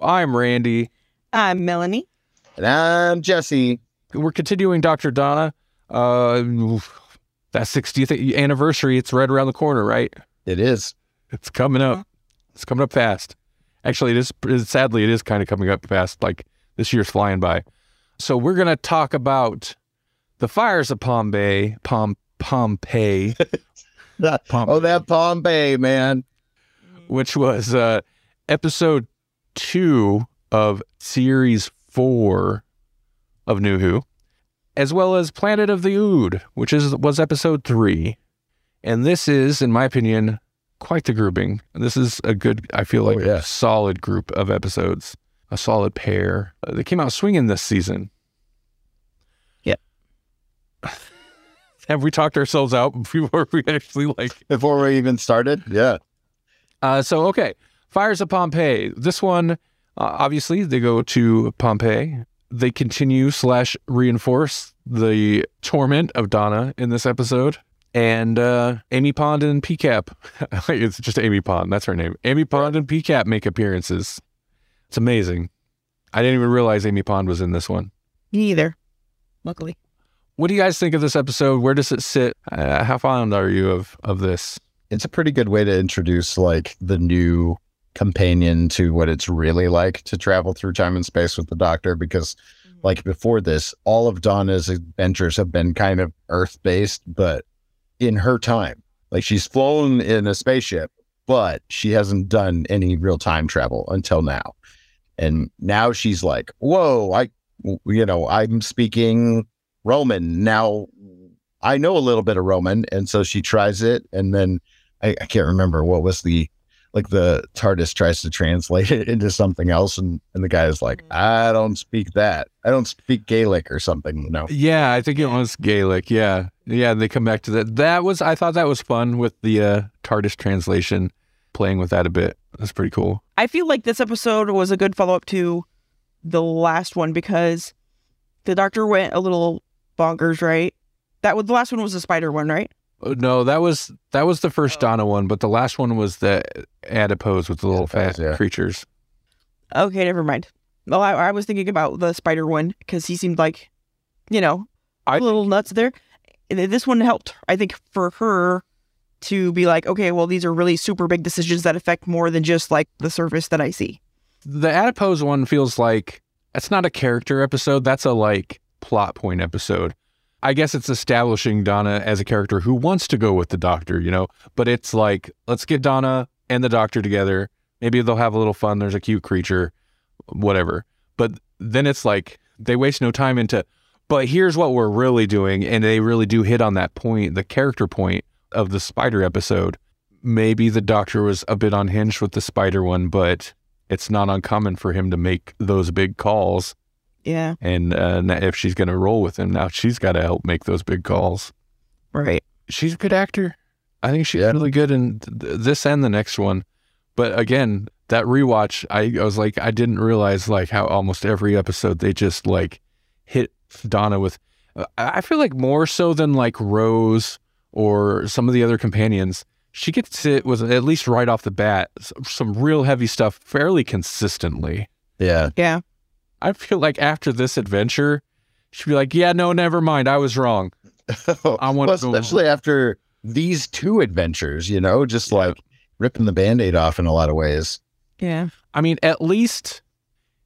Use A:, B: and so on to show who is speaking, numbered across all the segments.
A: I'm Randy.
B: I'm Melanie.
C: And I'm Jesse.
A: We're continuing Dr. Donna. Uh, that 60th anniversary, it's right around the corner, right?
C: It is.
A: It's coming up. It's coming up fast. Actually, it is, sadly, it is kind of coming up fast. Like this year's flying by. So we're going to talk about the fires of Pompeii, Pom, Pompeii,
C: oh, that Pompeii, man.
A: which was uh, episode two of series four of New Who, as well as Planet of the Ood, which is was episode three. And this is, in my opinion, quite the grouping. This is a good, I feel like,
C: yeah.
A: solid group of episodes, a solid pair. Uh, they came out swinging this season.
B: Yeah.
A: Have we talked ourselves out before we actually like
C: Before we even started? Yeah.
A: Uh, so okay, fires of Pompeii. This one, uh, obviously, they go to Pompeii. They continue slash reinforce the torment of Donna in this episode. And uh, Amy Pond and PCAP. it's just Amy Pond. That's her name. Amy Pond and PCAP make appearances. It's amazing. I didn't even realize Amy Pond was in this one.
B: Me either. Luckily.
A: What do you guys think of this episode? Where does it sit? Uh, how fond are you of of this?
C: It's a pretty good way to introduce like the new companion to what it's really like to travel through time and space with the doctor because mm-hmm. like before this, all of Donna's adventures have been kind of earth based, but in her time. Like she's flown in a spaceship, but she hasn't done any real time travel until now. And now she's like, whoa, I, you know, I'm speaking Roman. Now I know a little bit of Roman. And so she tries it. And then I, I can't remember what was the, like the TARDIS tries to translate it into something else. And, and the guy is like, I don't speak that. I don't speak Gaelic or something, you know?
A: Yeah, I think it was Gaelic. Yeah. Yeah, they come back to that. That was I thought that was fun with the uh TARDIS translation, playing with that a bit. That's pretty cool.
B: I feel like this episode was a good follow up to the last one because the doctor went a little bonkers, right? That was the last one was the spider one, right?
A: Uh, No, that was that was the first Donna one, but the last one was the adipose with the little
C: Adipose,
A: fat
C: yeah.
A: creatures.
B: Okay, never mind. Well, I, I was thinking about the spider one because he seemed like, you know,
A: I-
B: a little nuts there. This one helped, I think, for her to be like, okay, well, these are really super big decisions that affect more than just like the surface that I see.
A: The adipose one feels like that's not a character episode. That's a like plot point episode. I guess it's establishing Donna as a character who wants to go with the doctor, you know, but it's like, let's get Donna and the doctor together. Maybe they'll have a little fun. There's a cute creature, whatever. But then it's like they waste no time into, but here's what we're really doing. And they really do hit on that point, the character point of the spider episode. Maybe the doctor was a bit unhinged with the spider one, but it's not uncommon for him to make those big calls.
B: Yeah,
A: And uh, if she's going to roll with him, now she's got to help make those big calls.
B: right.
A: She's a good actor. I think she's
C: Yeah.
A: really good in th- th- this and the next one. But again, that rewatch, I, I was like, I didn't realize like how almost every episode they just like hit Donna with. uh, I I feel like more so than like Rose or some of the other companions, she gets it with at least right off the bat some real heavy stuff fairly consistently.
C: Yeah.
B: Yeah.
A: I feel like after this adventure, she'd be like, "Yeah, no, never mind. I was wrong." I wanna go-
C: especially after these two adventures, you know, just like ripping the band-aid off in a lot of ways.
B: Yeah.
A: I mean, at least,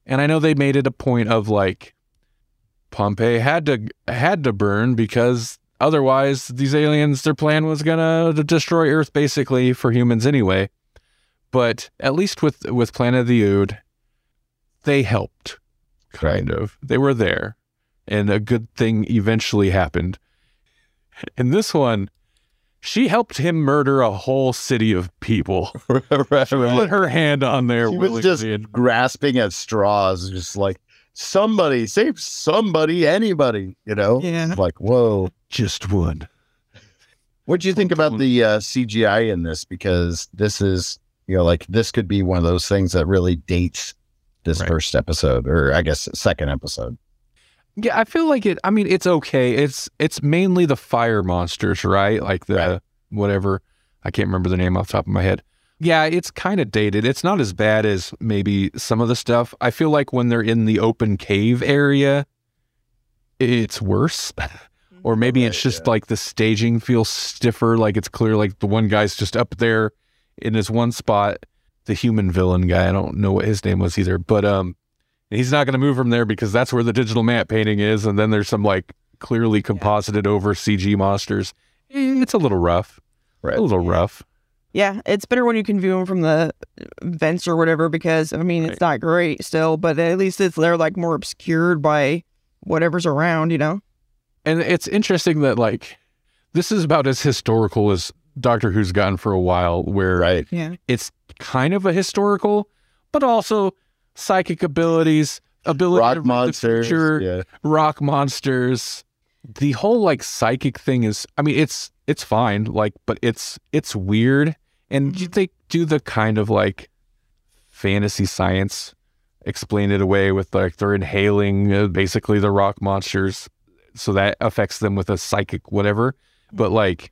A: and I know they made it a point of like Pompeii had to had to burn because otherwise these aliens, their plan was gonna to destroy Earth basically for humans anyway. But at least with with Planet of the Ood, they helped, kind of. They were there, and a good thing eventually happened. In this one, she helped him murder a whole city of people.
C: right, right.
A: Put her hand on there.
C: She was just
A: and-
C: grasping at straws, just like somebody save somebody, anybody, you know?
B: Yeah.
C: Like, whoa.
A: just one.
C: What do you think about the uh, CGI in this? Because this is, you know, like this could be one of those things that really dates this
A: Right.
C: first episode, or I guess second episode.
A: Yeah, I feel like it. I mean, it's okay. It's it's mainly the fire monsters, right? Like the
C: Right.
A: whatever. I can't remember the name off the top of my head. Yeah, it's kind of dated. It's not as bad as maybe some of the stuff. I feel like when they're in the open cave area, it's worse. or mm-hmm. maybe it's
C: Right,
A: just like the staging feels stiffer. Like it's clear, like the one guy's just up there in his one spot. The human villain guy. I don't know what his name was either, but um, he's not going to move from there because that's where the digital matte painting is. And then there's some like clearly composited over CG monsters. It's a little rough.
C: Right.
A: A little rough.
B: Yeah, it's better when you can view them from the vents or whatever because I mean it's not great still, but at least it's they're like more obscured by whatever's around, you know.
A: And it's interesting that like this is about as historical as Doctor Who's gotten for a while, where
C: Right.
B: Yeah.
A: it's kind of a historical, but also psychic abilities, ability to
C: Rock
A: read the
C: monsters.
A: future,
C: Yeah.
A: rock monsters. The whole like psychic thing is I mean it's it's fine, like, but it's it's weird. And you they do the kind of like fantasy science explain it away with like they're inhaling uh, basically the rock monsters so that affects them with a psychic whatever. But like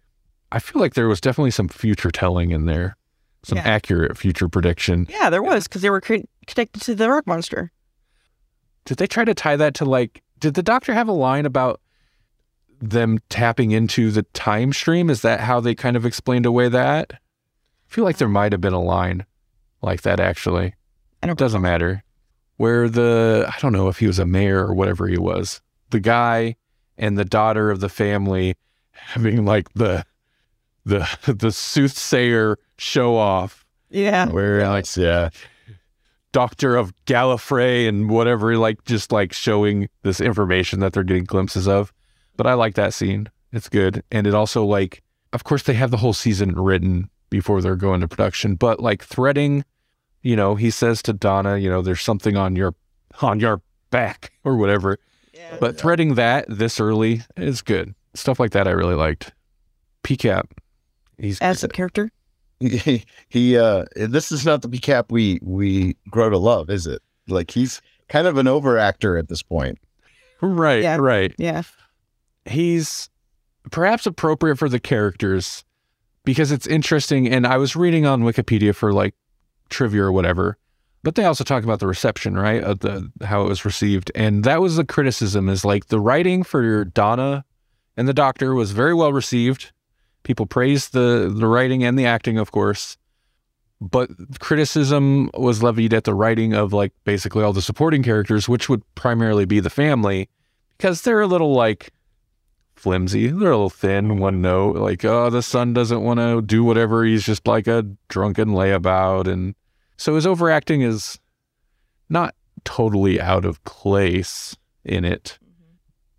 A: I feel like there was definitely some future telling in there. Some
B: Yeah.
A: accurate future prediction.
B: Yeah, there was because they were con- connected to the rock monster.
A: Did they try to tie that to like? Did the doctor have a line about them tapping into the time stream? Is that how they kind of explained away that? I feel like there um, might have been a line like that actually.
B: I don't
A: It doesn't matter. Where the I don't know if he was a mayor or whatever he was. The guy and the daughter of the family having like the the the soothsayer show off
B: Yeah.
A: where like
C: yeah.
A: doctor of Gallifrey and whatever, like just like showing this information that they're getting glimpses of. But I like that scene. It's good. And it also like of course they have the whole season written before they're going to production, but like threading, you know, he says to Donna, you know, there's something on your on your back or whatever.
B: Yeah.
A: But threading that this early is good. Stuff like that I really liked. PCAP. He's
B: As a character.
C: he, he uh this is not the PCAP we we grow to love, is it? Like he's kind of an overactor at this point.
A: right,
B: Yeah.
A: right.
B: Yeah.
A: he's perhaps appropriate for the characters because it's interesting. And I was reading on Wikipedia for like trivia or whatever, but they also talk about the reception, right? Of the how it was received, and that was the criticism is like the writing for Donna and the Doctor was very well received. People praised the the writing and the acting, of course. But criticism was levied at the writing of like basically all the supporting characters, which would primarily be the family, because they're a little like flimsy. They're a little thin, one note. Like, oh, the son doesn't want to do whatever. He's just like a drunken layabout. And so his overacting is not totally out of place in it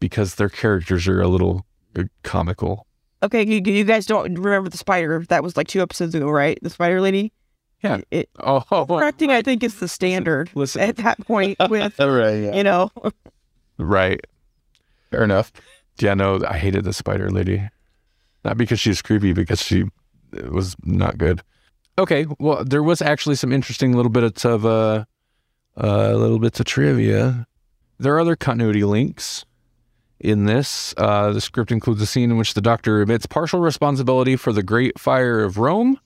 A: because their characters are a little uh, comical.
B: Okay, you, you guys don't remember the spider? That was like two episodes ago, right? The spider lady.
A: Yeah.
B: It,
A: Oh,
B: overacting, I think, is the standard
A: listen.
B: at that point. With
C: right, yeah.
B: you know,
A: right.
C: Fair enough.
A: Yeah, no, I hated the spider lady. Not because she's creepy, because she was not good. Okay, well, there was actually some interesting little bits of uh, uh, little bits of trivia. There are other continuity links in this. Uh, the script includes a scene in which the Doctor admits partial responsibility for the Great Fire of Rome,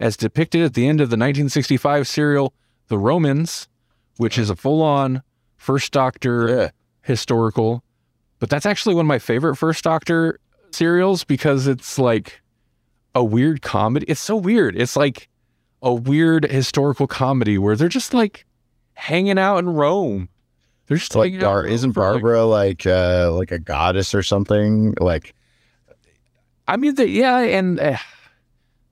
A: as depicted at the end of the 1965 serial "The Romans," which is a full-on First Doctor
C: Yeah.
A: historical. But that's actually one of my favorite First Doctor serials because it's like a weird comedy. It's so weird. It's like a weird historical comedy where they're just like hanging out in Rome. They're just
C: like Bar- isn't
A: for, like-
C: Barbara like uh like a goddess or something? Like
A: I mean, the, yeah, and uh,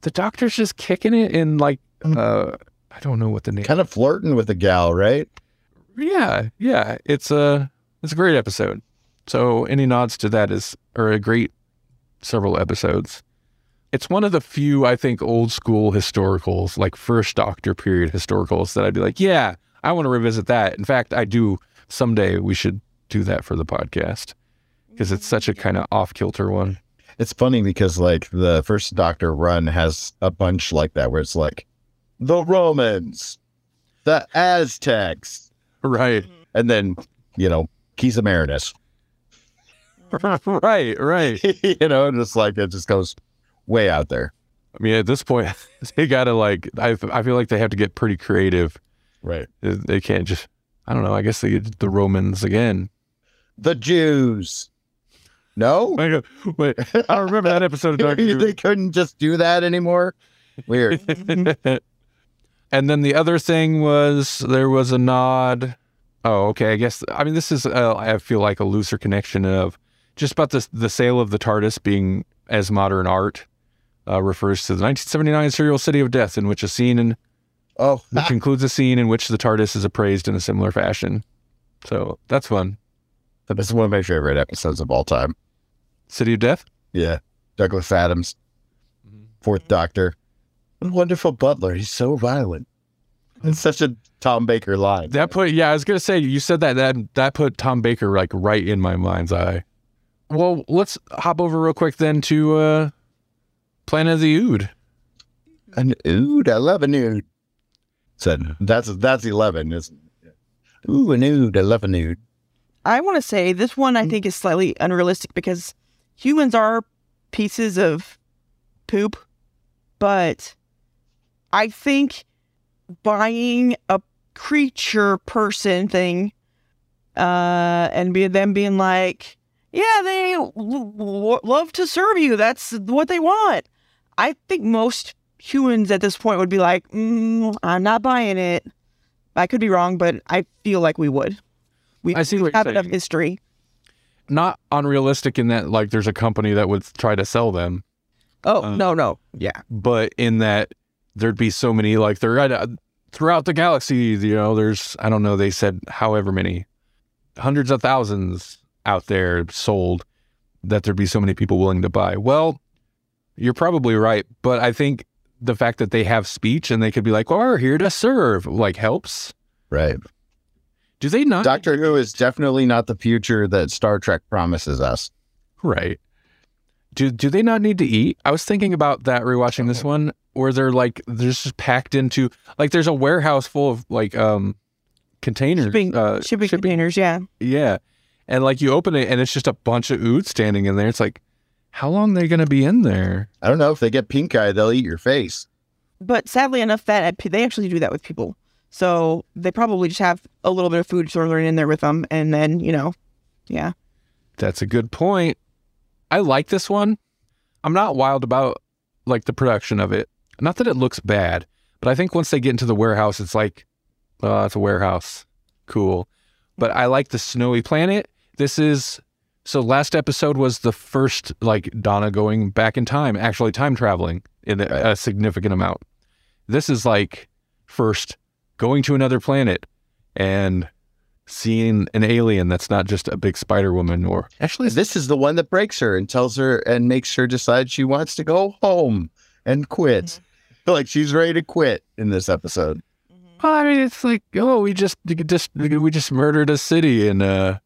A: the doctor's just kicking it in like uh, I don't know what the name.
C: kind of flirting with a gal, right?
A: Yeah, yeah, it's a it's a great episode. So any nods to that is are a great several episodes. it's one of the few I think old school historicals, like first Doctor period historicals, that I'd be like, yeah, I want to revisit that. In fact, I do. Someday we should do that for the podcast because it's such a mm-hmm. kind of off kilter one.
C: It's funny because like the first Doctor run has a bunch like that where it's like the Romans, the Aztecs,
A: Right. Mm-hmm.
C: and then you know Keys of Marinus. Mm-hmm.
A: right. Right.
C: you know, and it's like it just goes way out there.
A: I mean, at this point, they gotta like. I I feel like they have to get pretty creative.
C: Right.
A: They- They can't just. I don't know. I guess did the Romans again.
C: The Jews. No,
A: Wait, wait, I remember that episode of Doctor
C: they couldn't just do that anymore. Weird.
A: and then the other thing was there was a nod. Oh, okay. I guess I mean this is uh, I feel like a looser connection of just about the the sale of the TARDIS being as modern art uh, refers to the 1979 serial City of Death, in which a scene in
C: Oh,
A: which includes a scene in which the TARDIS is appraised in a similar fashion. So that's fun.
C: that's one of my favorite episodes of all time.
A: City of Death.
C: Yeah, Douglas Adams, Fourth Doctor. What a wonderful butler. He's so violent. It's such a Tom Baker line.
A: That put yeah, I was gonna say you said that that that put Tom Baker like right in my mind's eye. Well, let's hop over real quick then to uh Planet of the Ood.
C: An ood, I love an ood. Said. That's that's eleven, isn't it? Ooh, an ood, I love an ood.
B: I want to say this one I think is slightly unrealistic because humans are pieces of poop, but I think buying a creature person thing uh and be them being like yeah they l- l- love to serve you. That's what they want. I think most humans at this point would be like mm, i'm not buying it i could be wrong but i feel like we would we
A: I see what you're
B: have enough history
A: Not unrealistic in that like there's a company that would try to sell them,
B: oh
A: Uh,
B: no no yeah
A: but in that there'd be so many like they're uh, throughout the galaxy. You know, there's I don't know. They said however many hundreds of thousands out there sold that there'd be so many people willing to buy. Well, you're probably right, but I think the fact that they have speech and they could be like, "Well, we're here to serve," like helps.
C: Right.
A: Do they not?
C: Doctor Who is definitely not the future that Star Trek promises us.
A: Right. Do do they not need to eat? I was thinking about that rewatching this one, where they're like they're just packed into like there's a warehouse full of like um containers,
B: shipping,
A: uh,
B: shipping containers yeah
A: yeah, and like you open it and it's just a bunch of ood standing in there. It's like, how long are they gonna be in there?
C: I don't know if they get pink eye, they'll eat your face.
B: but sadly enough that uh, they actually do that with people so they probably just have a little bit of food thrown in there with them and then you know yeah
A: That's a good point. I like this one. I'm not wild about like the production of it. Not that it looks bad, but I think once they get into the warehouse, it's like, oh, it's a warehouse. Cool. But I like the snowy planet. This is so last episode was the first like Donna going back in time, actually time traveling in a, a significant amount. This is like first going to another planet and seeing an alien that's not just a big spider woman or actually
C: This is the one that breaks her and tells her and makes her decide she wants to go home and quit. Like she's ready to quit in this episode.
A: Well, I mean, it's like, oh, we just we just we just murdered a city and uh,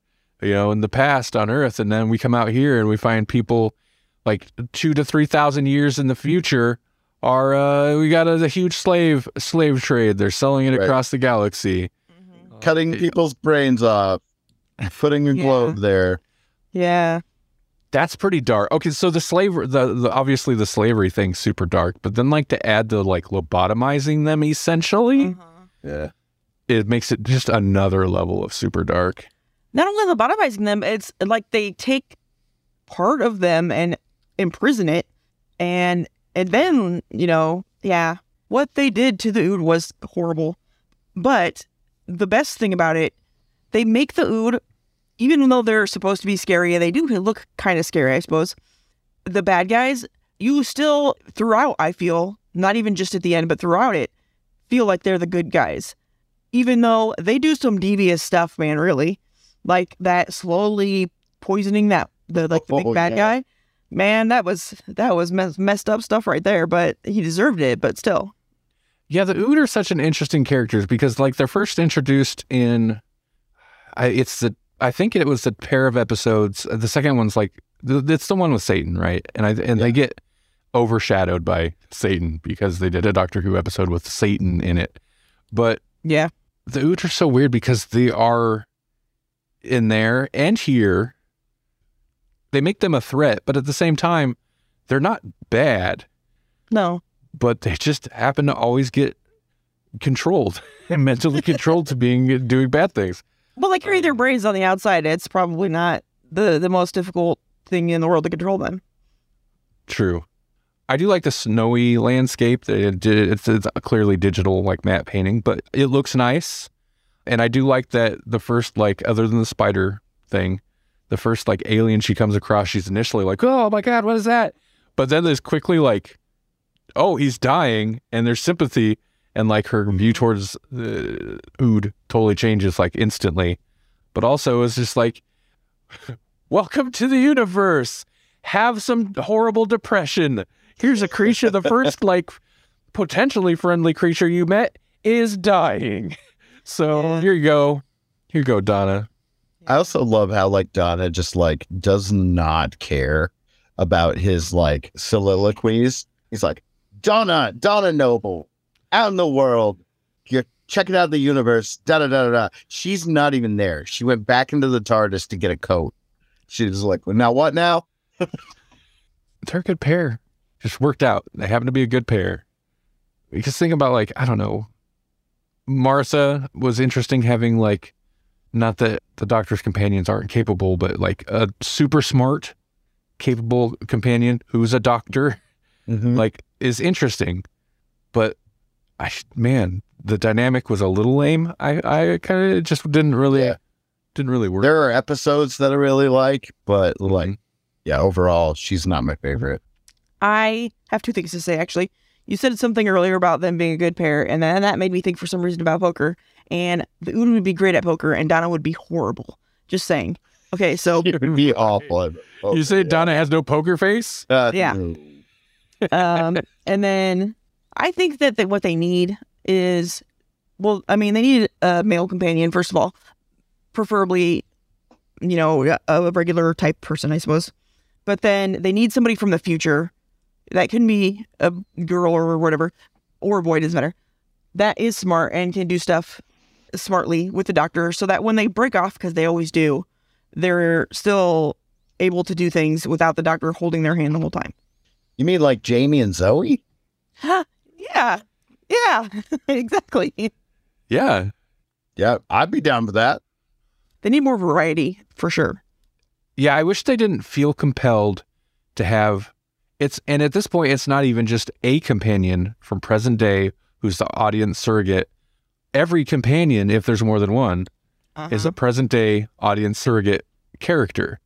A: you know, in the past on Earth, and then we come out here and we find people like two to three thousand years in the future are uh, we got a, a huge slave slave trade. They're selling it
C: Right.
A: across the galaxy. Mm-hmm.
C: Cutting
A: it-
C: people's brains off, putting a
B: Yeah.
C: globe there.
B: yeah
A: That's pretty dark. Okay, so the slavery, the, the obviously the slavery thing's super dark, but then like to add the like lobotomizing them essentially, uh-huh.
C: Yeah.
A: it makes it just another level of super dark.
B: Not only lobotomizing them it's like they take part of them and imprison it. And and then you know yeah what they did to the ood was horrible. But the best thing about it they make the ood even though they're supposed to be scary and they do look kind of scary i suppose the bad guys you still throughout i feel not even just at the end but throughout it feel like they're the good guys. Even though they do some devious stuff man really like that slowly poisoning that the like the big
C: Oh,
B: bad
C: yeah.
B: guy Man, that was that was mess, messed up stuff right there, but he deserved it. But still,
A: Yeah, the Ood are such an interesting characters because like they're first introduced in I it's the I think it was the pair of episodes. uh, The second one's like it's the one with Satan, right? And I and they get overshadowed by Satan because they did a Doctor Who episode with Satan in it. But
B: yeah,
A: the Ood are so weird because they are in there and here. They make them a threat, but at the same time, they're not bad
B: no,
A: but they just happen to always get controlled and mentally controlled to being doing bad things.
B: well, they carry their brains on the outside. It's probably not the the most difficult thing in the world to control them.
A: True. I do like the snowy landscape. It's, it's clearly digital, like matte painting, but it looks nice. And I do like that the first, like, other than the spider thing, the first, like, alien she comes across, she's initially like, oh my God, what is that? But then there's quickly, like, oh, he's dying. And there's sympathy. And, like, her view towards uh, Ood totally changes, like, instantly. But also, it's just like, welcome to the universe have some horrible depression. Here's a creature, the first like potentially friendly creature you met is dying. So
B: Yeah.
A: here you go. Here you go, Donna.
C: I also love how like Donna just like does not care about his like soliloquies. He's like, Donna, Donna Noble, out in the world, you're checking out the universe, da da da da da. She's not even there. She went back into the TARDIS to get a coat. She's like, now what now?
A: They're a good pair. Just worked out. They happen to be a good pair. Because think about like, I don't know. Martha was interesting having like not that the doctor's companions aren't capable, but like a super smart, capable companion who's a doctor.
C: Mm-hmm.
A: like is interesting, but I sh- man, the dynamic was a little lame. I I kind of just didn't really
C: Yeah.
A: didn't really work.
C: There are episodes that I really like, but like,
A: Mhm.
C: yeah, overall, she's not my favorite.
B: I have two things to say actually. You said something earlier about them being a good pair, and then that made me think for some reason about poker. And the Ood would be great at poker, and Donna would be horrible. Just saying. Okay, so
C: It would be awful.
A: you say Donna has no poker face?
C: Uh,
B: Yeah. um, and then I think that, that what they need is, well, I mean, they need a male companion first of all, preferably, you know, a, a regular type person, I suppose. But then they need somebody from the future. That can be a girl or whatever, or a boy, doesn't matter. That is smart and can do stuff smartly with the doctor, so that when they break off, because they always do, they're still able to do things without the doctor holding their hand the whole time.
C: You mean like Jamie and Zoe?
B: Huh, yeah, yeah, exactly.
A: Yeah,
C: Yeah, I'd be down for that.
B: They need more variety for sure.
A: yeah. I wish they didn't feel compelled to have it's and at this point it's not even just a companion from present day who's the audience surrogate. Every companion, if there's more than one, is a uh-huh. present day audience surrogate character.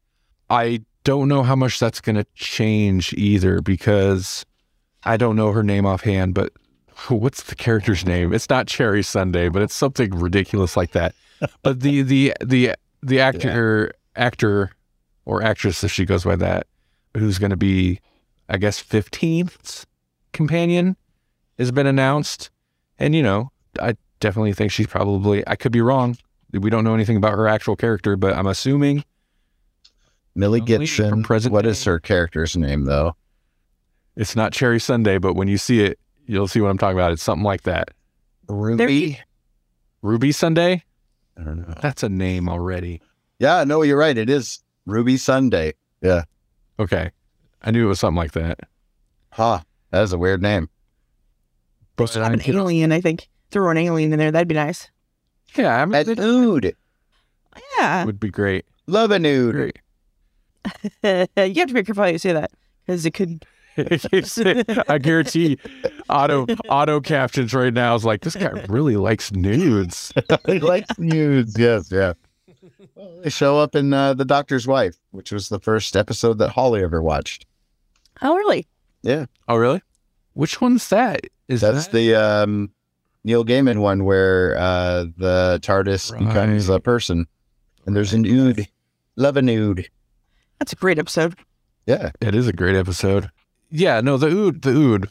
A: I don't know how much that's going to change either because I don't know her name offhand, but what's the character's name? It's not Cherry Sunday, but it's something ridiculous like that. But the the the the actor actor or actress if she goes by that who's going to be I guess 15th companion has been announced and you know, I definitely think she's probably I could be wrong. We don't know anything about her actual character, but I'm assuming
C: Millie
A: Only
C: Gibson.
A: present
C: What is
A: day.
C: her character's name though?
A: it's not Cherry Sunday, but when you see it, you'll see what I'm talking about. It's something like that.
C: Ruby.
A: Ruby Sunday?
C: I don't know.
A: That's a name already.
C: Yeah, no, you're right. It is Ruby Sunday. Yeah.
A: Okay. I knew it was something like that.
C: Huh. That is a weird name.
A: But
B: Have
A: I,
B: an alien, I think. Throw an alien in there. That'd be nice.
A: yeah, I mean,
C: That
A: it
C: nude.
B: Yeah.
A: would be great.
C: Love a nude.
A: Great.
B: you have to be careful how you say that because it could.
A: I guarantee auto auto captions right now is like this guy really likes nudes.
C: I like nudes. Yes, yeah. Well, they show up in uh, The Doctor's Wife, which was the first episode that Holly ever watched.
B: Oh, really? Yeah.
A: Oh, really? Which one's that? Is
C: That's
A: that
C: the um, Neil Gaiman one where uh, the TARDIS becomes a
A: Right.
C: person. And there's a nude. Love a nude.
B: That's a great episode.
C: Yeah.
A: It is a great episode. Yeah, no, the ood, the ood.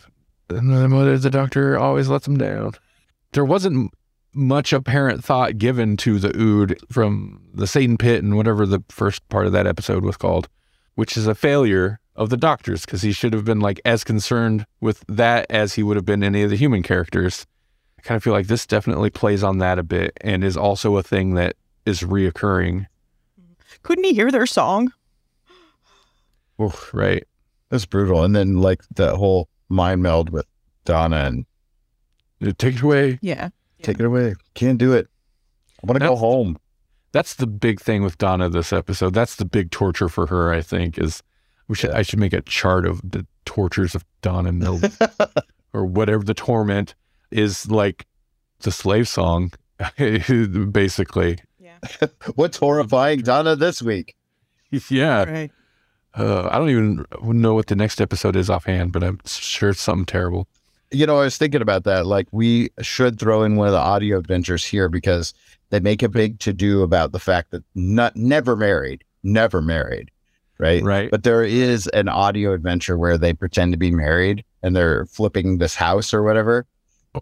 A: And the mother, the doctor always lets him down. There wasn't much apparent thought given to the ood from the Satan pit and whatever the first part of that episode was called, which is a failure of the doctors because he should have been like as concerned with that as he would have been any of the human characters. I kind of feel like this definitely plays on that a bit and is also a thing that is reoccurring.
B: Couldn't he hear their song?
A: Oof, right.
C: That's brutal. And then like the whole mind meld with Donna and
A: Take it away.
B: Yeah.
C: take it away. Can't do it. I want to go home.
A: That's the big thing with Donna this episode. That's the big torture for her, I think, is we should
C: Yeah.
A: I should make a chart of the tortures of Donna Mill or whatever the torment is like the slave song, basically.
B: Yeah.
C: What's horrifying Donna this week?
A: Yeah.
B: Right.
A: Uh, I don't even know what the next episode is offhand, but I'm sure it's something terrible.
C: You know, I was thinking about that. Like, we should throw in one of the audio adventures here because they make a big to do about the fact that not never married, never married, right?
A: Right.
C: But there is an audio adventure where they pretend to be married and they're flipping this house or whatever.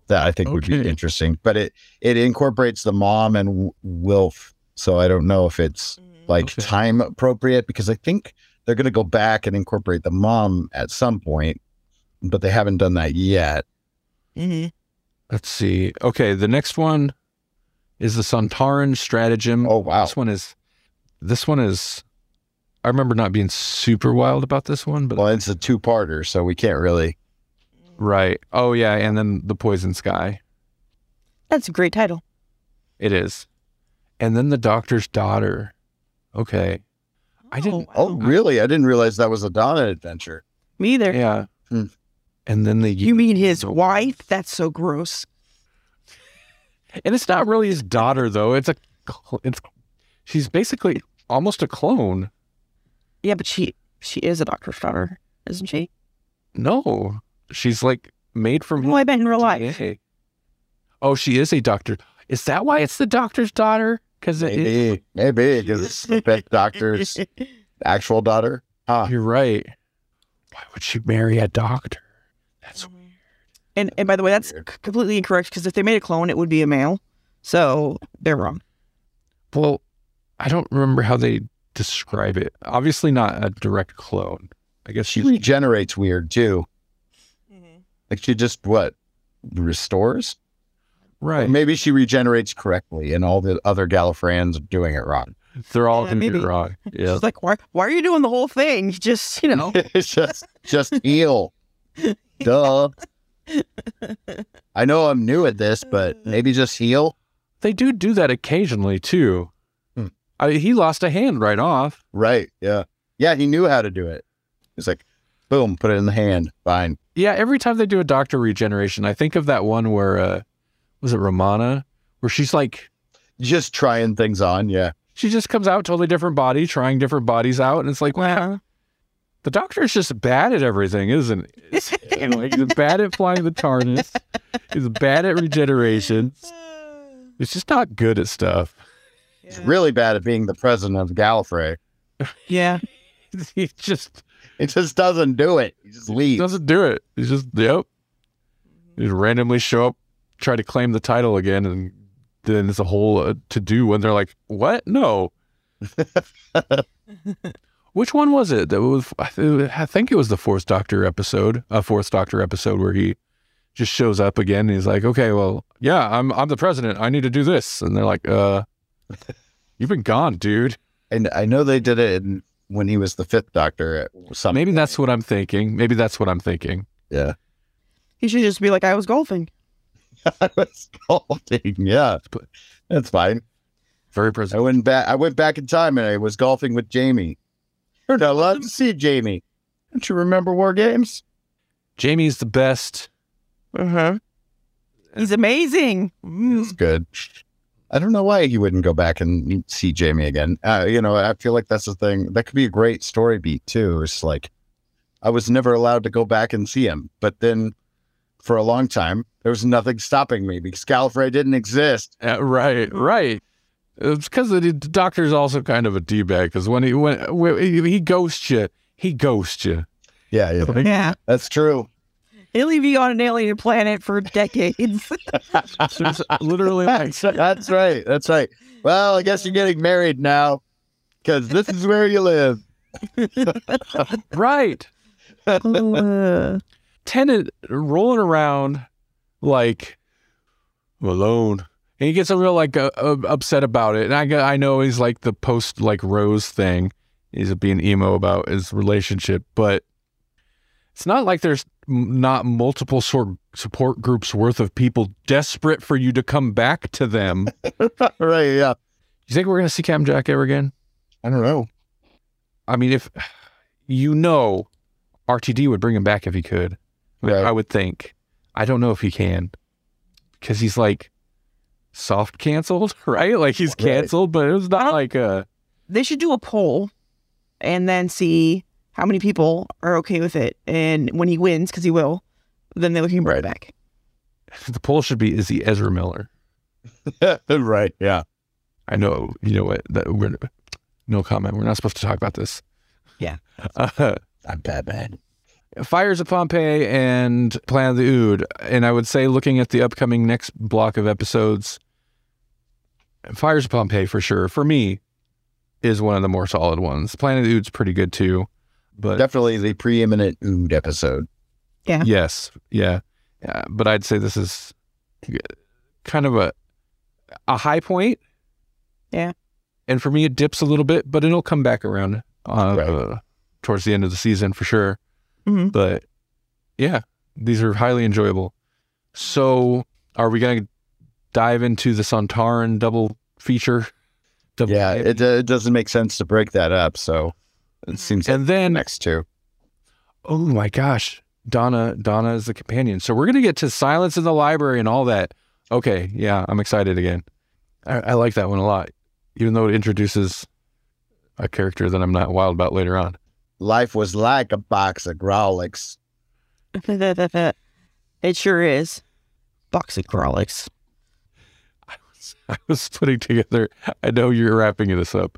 C: That I think would be interesting. But it it incorporates the mom and W- Wilf, so I don't know if it's like
A: Okay.
C: time appropriate because I think they're going to go back and incorporate the mom at some point, but they haven't done that yet.
B: Mm-hmm.
A: Let's see. Okay, the next one is the Sontaran stratagem.
C: Oh wow!
A: This one is this one is I remember not being super wild about this one, but
C: Well, it's a two-parter, so we can't really.
A: right. Oh yeah, and then the poison sky.
B: That's a great title.
A: It is. And then the doctor's daughter. Okay. I didn't
C: Oh,
B: wow.
C: really? I didn't realize that was a Donna adventure.
B: Me either.
A: yeah.
C: Hmm.
A: And then the
B: You mean his wife? That's so gross.
A: And it's not really his daughter though. It's a it's she's basically almost a clone.
B: Yeah, but she she is a doctor's daughter, isn't she?
A: No. She's like made from
B: No, I meant in real life.
A: DNA. Oh, she is a doctor. Is that why it's the doctor's daughter? Because
C: Maybe, maybe because it's the pet doctor's actual daughter. Huh?
A: you're right. Why would she marry a doctor? That's
B: And and by the way, that's c- completely incorrect because if they made a clone, it would be a male. So they're wrong.
A: well. I don't remember how they describe it. Obviously, not a direct clone. I guess
C: She
A: she's
C: regenerates weird too. Mm-hmm. Like she just what restores? Or
A: right.
C: maybe she regenerates correctly, and all the other Gallifreyans are doing it wrong.
A: They're all
B: Yeah,
A: gonna
B: maybe.
A: it wrong. Yeah.
B: She's like, why why are you doing the whole thing? Just you know.
C: it's just just heal. Duh. I know I'm new at this, but maybe just heal.
A: They do do that occasionally too.
C: Hmm.
A: I, he lost a hand right off.
C: Right. Yeah. Yeah. He knew how to do it. He's like, boom, put it in the hand. Fine.
A: Yeah, every time they do a doctor regeneration, I think of that one where uh was it Romana? Where she's like
C: Just trying things on. Yeah.
A: she just comes out totally different body, trying different bodies out, and it's like, wow, the doctor is just bad at everything, isn't he? You know, he's bad at flying the TARDIS. He's bad at regeneration. He's just not good at stuff.
C: He's really bad at being the president of Gallifrey.
B: Yeah.
A: he just
C: He just doesn't do it. He just leaves.
A: doesn't do it. He's just yep. He just randomly show up, try to claim the title again, and then it's a whole uh, to do when they're like, "What? No." Which one was it? That was I th- I think it was the Fourth Doctor episode, a Fourth Doctor episode where he just shows up again. And he's like, "Okay, well, yeah, I'm I'm the president. I need to do this," and they're like, "Uh, you've been gone, dude."
C: And I know they did it in, when he was the fifth doctor at some
A: Maybe that's what I'm thinking. Maybe that's what I'm thinking.
C: Yeah.
B: He should just be like, I was golfing.
C: I was golfing. Yeah. That's fine.
A: Very present.
C: I went back I went back in time and I was golfing with Jamie. You're not allowed to see Jamie. Don't you remember War Games?
A: Jamie's the best.
B: Uh-huh. He's amazing. Mm.
C: It's good. I don't know why he wouldn't go back and see Jamie again. Uh, you know, I feel like that's the thing. That could be a great story beat too. It's like I was never allowed to go back and see him, but then for a long time there was nothing stopping me because Gallifrey didn't exist.
A: Uh, right, right. It's because the, the doctor's also kind of a d bag. Because when he when, when he he ghosts you, he ghosts you.
C: Yeah, yeah.
B: Yeah.
C: That's true.
B: He'll leave you on an alien planet for decades.
A: Literally like
C: That's, that's right. That's right. Well, I guess you're getting married now because this is where you live.
A: right.
B: Uh,
A: Tennant rolling around like alone. And he gets a real like uh, uh, upset about it. And I I know he's like the post like Rose thing. He's being emo about his relationship, but it's not like there's not multiple sort support groups worth of people desperate for you to come back to them.
C: right. Yeah.
A: You think we're gonna see Cam Jack ever again?
C: I don't know.
A: I mean, if you know, RTD would bring him back if he could.
C: Right.
A: I would think. I don't know if he can because he's like soft canceled, right? Like he's canceled, but it was not like a.
B: they should do a poll and then see how many people are okay with it. And when he wins, because he will, then they can bring it back.
A: The poll should be: Is he Ezra Miller?
C: right. Yeah.
A: I know. You know what? That we're no comment. We're not supposed to talk about this.
B: Yeah.
A: Uh,
C: I'm Batman.
A: Fires of Pompeii and Plan of the Ood. And I would say, looking at the upcoming next block of episodes, Fires of Pompeii for sure, for me, is one of the more solid ones. Planet of the Ood's pretty good too. But
C: Definitely the preeminent Ood episode. Yeah.
A: Yes, yeah. yeah. But I'd say this is kind of a a high point.
B: Yeah.
A: And for me, it dips a little bit, but it'll come back around uh,
C: Right.
A: uh, towards the end of the season for sure.
B: Mhm.
A: But yeah, these are highly enjoyable. So, are we going to dive into the Sontaran double feature? Double
C: Yeah. It, uh, it doesn't make sense to break that up. So it seems like
A: and then
C: next two.
A: oh my gosh, Donna, Donna is the companion. So we're gonna get to Silence in the Library and all that. Okay, yeah, I'm excited again. I, I like that one a lot, even though it introduces a character that I'm not wild about later on.
C: Life was like a box of Grolix.
B: it sure is. Box of Grolix.
A: I was putting together. I know you're wrapping this up.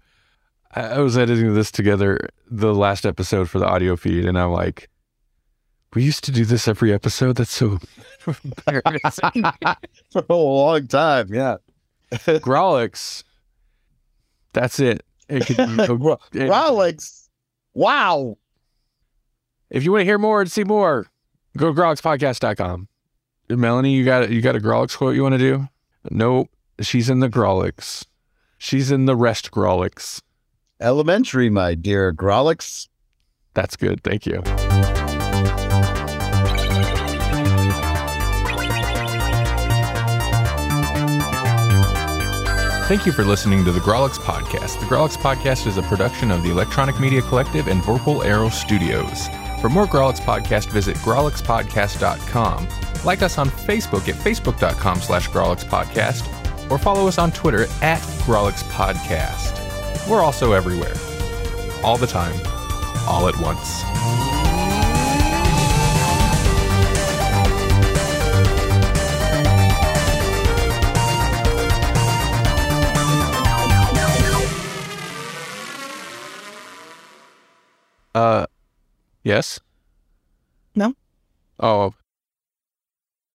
A: I, I was editing this together the last episode for the audio feed, and I'm like, we used to do this every episode. That's so embarrassing.
C: For a long time. Yeah.
A: Grolix. That's it. It could it-
C: Wow.
A: if you want to hear more and see more, go to grolixpodcast.com. Melanie, you got you got a Grolix quote you want to do? Nope. She's in the Grolix. She's in the rest Grolix.
C: Elementary, my dear Grolix.
A: That's good. Thank you. Thank you for listening to the Grolix Podcast. The Grolix Podcast is a production of the Electronic Media Collective and Vorpal Arrow Studios. For more Grolix Podcast, visit grolixpodcast.com. Like us on Facebook at facebook.com slash grolixpodcast, or follow us on Twitter at Grolix Podcast. We're also everywhere. All the time. All at once. Uh, yes.
B: No.
A: Oh,